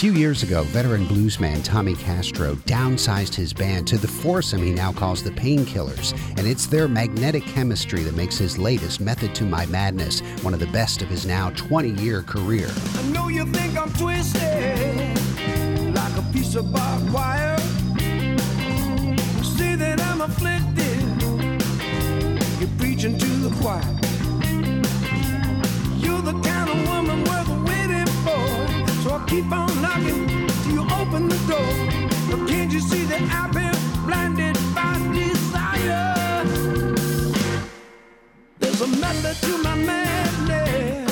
few years ago, veteran bluesman Tommy Castro downsized his band to the foursome he now calls the Painkillers, and it's their magnetic chemistry that makes his latest Method to My Madness one of the best of his now 20 year career. I know you think I'm twisted like a piece of barbed wire. That I'm afflicted. You're preaching to the choir. You're the kind of woman worth waiting for. So I keep on method to my madness.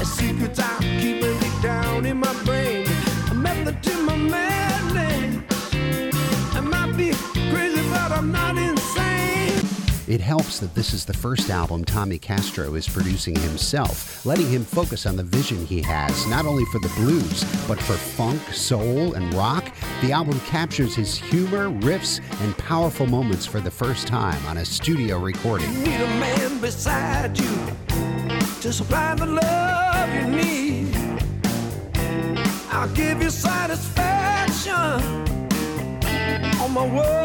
A secret I'm keeping deep down in my brain. A method to my madness. It helps that this is the first album Tommy Castro is producing himself, letting him focus on the vision he has, not only for the blues, but for funk, soul, and rock. The album captures his humor, riffs, and powerful moments for the first time on a studio recording. Need a man beside you to supply the love you need. I'll give you satisfaction. All my work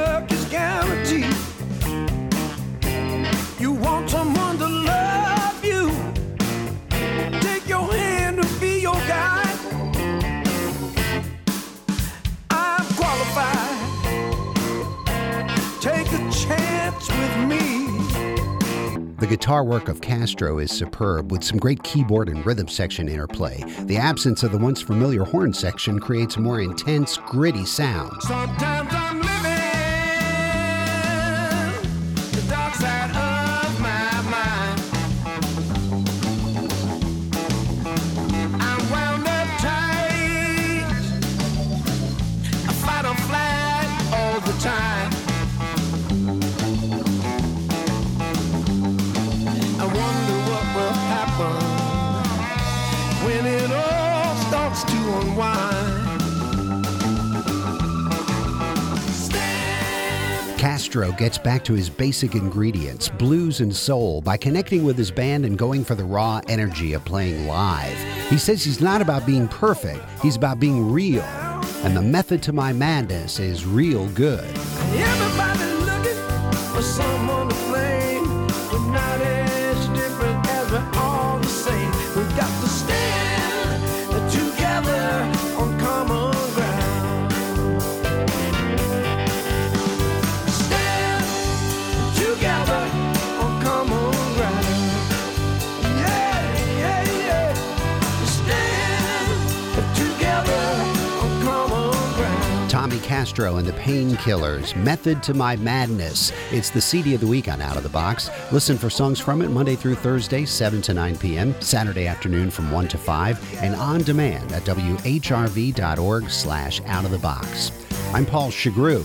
with me. The guitar work of Castro is superb, with some great keyboard and rhythm section interplay. The absence of the once familiar horn section creates a more intense, gritty sound. Sometimes Castro gets back to his basic ingredients, blues and soul, by connecting with his band and going for the raw energy of playing live. He says he's not about being perfect, he's about being real. And the method to my madness is real good. Everybody looking for someone to blame. Tommy Castro and the Painkillers, Method to My Madness. It's the CD of the week on Out of the Box. Listen for songs from it Monday through Thursday, 7 to 9 p.m., Saturday afternoon from 1 to 5, and on demand at whrv.org slash out of the box. I'm Paul Shugrue.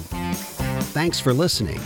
Thanks for listening.